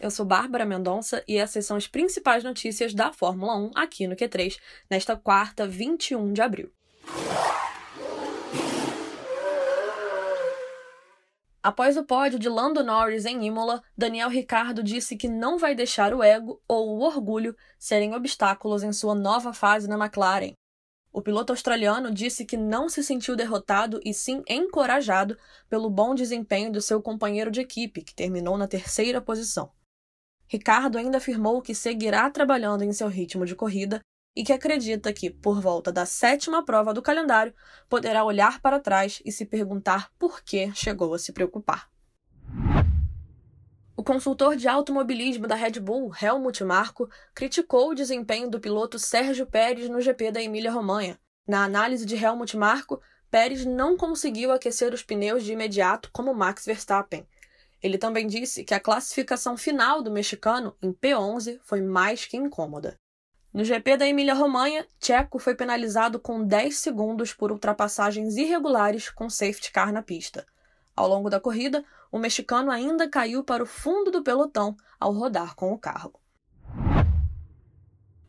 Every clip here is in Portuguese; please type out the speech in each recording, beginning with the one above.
eu sou Bárbara Mendonça e essas são as principais notícias da Fórmula 1 aqui no Q3, nesta quarta, 21 de abril. Após o pódio de Lando Norris em Imola, Daniel Ricciardo disse que não vai deixar o ego ou o orgulho serem obstáculos em sua nova fase na McLaren. O piloto australiano disse que não se sentiu derrotado e sim encorajado pelo bom desempenho do seu companheiro de equipe, que terminou na terceira posição. Ricardo ainda afirmou que seguirá trabalhando em seu ritmo de corrida e que acredita que, por volta da sétima prova do calendário, poderá olhar para trás e se perguntar por que chegou a se preocupar. O consultor de automobilismo da Red Bull, Helmut Marko, criticou o desempenho do piloto Sérgio Pérez no GP da Emília-Romanha. Na análise de Helmut Marko, Pérez não conseguiu aquecer os pneus de imediato como Max Verstappen. Ele também disse que a classificação final do mexicano, em P11, foi mais que incômoda. No GP da Emília-Romanha, Checo foi penalizado com 10 segundos por ultrapassagens irregulares com safety car na pista. Ao longo da corrida, o mexicano ainda caiu para o fundo do pelotão ao rodar com o carro.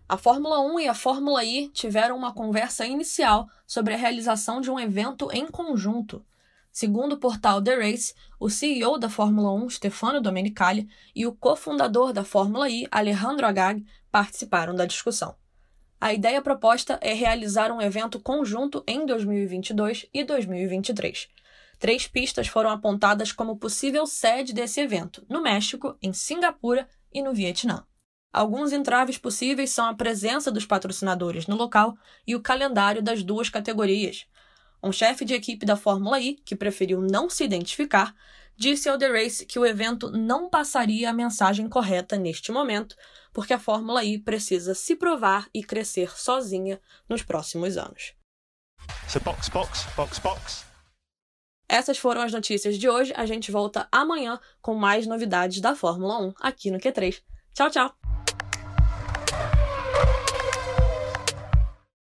A Fórmula 1 e a Fórmula I tiveram uma conversa inicial sobre a realização de um evento em conjunto. Segundo o portal The Race, o CEO da Fórmula 1, Stefano Domenicali, e o cofundador da Fórmula I, Alejandro Agag, participaram da discussão. A ideia proposta é realizar um evento conjunto em 2022 e 2023 Três pistas foram apontadas como possível sede desse evento: no México, em Singapura e no Vietnã. Alguns entraves possíveis são a presença dos patrocinadores no local e o calendário das duas categorias. Um chefe de equipe da Fórmula I, que preferiu não se identificar, disse ao The Race que o evento não passaria a mensagem correta neste momento, porque a Fórmula I precisa se provar e crescer sozinha nos próximos anos. So box, box, box, box. Essas foram as notícias de hoje. A gente volta amanhã com mais novidades da Fórmula 1 aqui no Q3. Tchau, tchau!